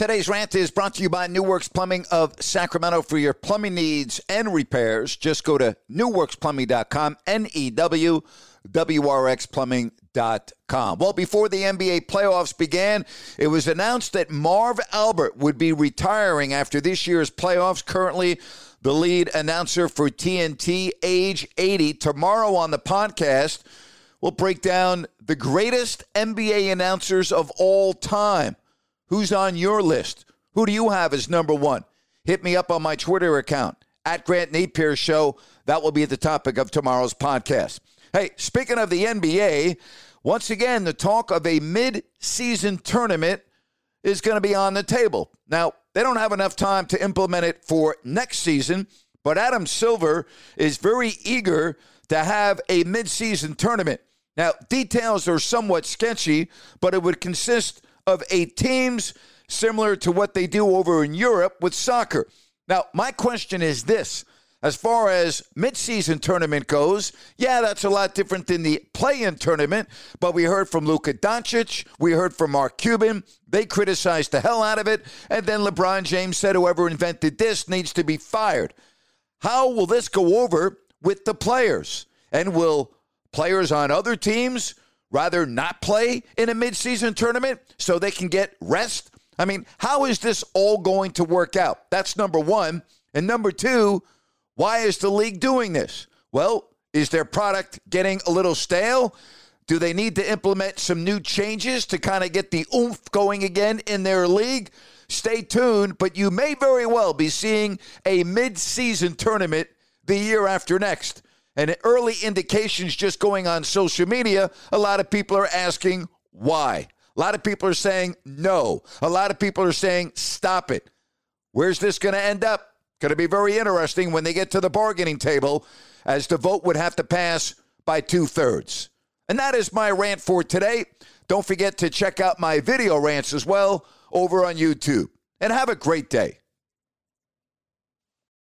Today's rant is brought to you by New Works Plumbing of Sacramento for your plumbing needs and repairs. Just go to newworksplumbing.com, N E W W R X plumbing.com. Well, before the NBA playoffs began, it was announced that Marv Albert would be retiring after this year's playoffs. Currently, the lead announcer for TNT, age 80. Tomorrow on the podcast, we'll break down the greatest NBA announcers of all time. Who's on your list? Who do you have as number one? Hit me up on my Twitter account at Grant Napear Show. That will be the topic of tomorrow's podcast. Hey, speaking of the NBA, once again, the talk of a mid-season tournament is going to be on the table. Now, they don't have enough time to implement it for next season, but Adam Silver is very eager to have a mid-season tournament. Now, details are somewhat sketchy, but it would consist of eight teams, similar to what they do over in Europe with soccer. Now, my question is this. As far as midseason tournament goes, yeah, that's a lot different than the play-in tournament. But we heard from Luka Doncic, we heard from Mark Cuban. They criticized the hell out of it, and then LeBron James said whoever invented this needs to be fired. How will this go over with the players? And will players on other teams rather not play in a midseason tournament so they can get rest? I mean, how is this all going to work out? That's number one. And number two, why is the league doing this? Well, is their product getting a little stale? Do they need to implement some new changes to kind of get the oomph going again in their league? Stay tuned, but you may very well be seeing a mid-season tournament the year after next. And early indications just going on social media, a lot of people are asking why. A lot of people are saying no. A lot of people are saying stop it. Where's this going to end up? Going to be very interesting when they get to the bargaining table, as the vote would have to pass by two thirds. And that is my rant for today. Don't forget to check out my video rants as well over on YouTube. And have a great day.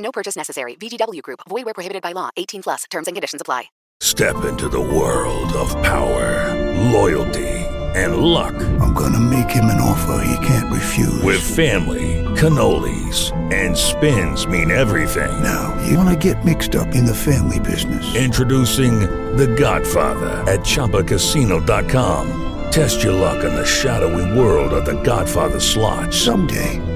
No purchase necessary. VGW Group. Void where prohibited by law. 18 plus. Terms and conditions apply. Step into the world of power, loyalty, and luck. I'm gonna make him an offer he can't refuse. With family, cannolis, and spins mean everything. Now, you wanna get mixed up in the family business. Introducing The Godfather at ChumbaCasino.com. Test your luck in the shadowy world of The Godfather slot. Someday,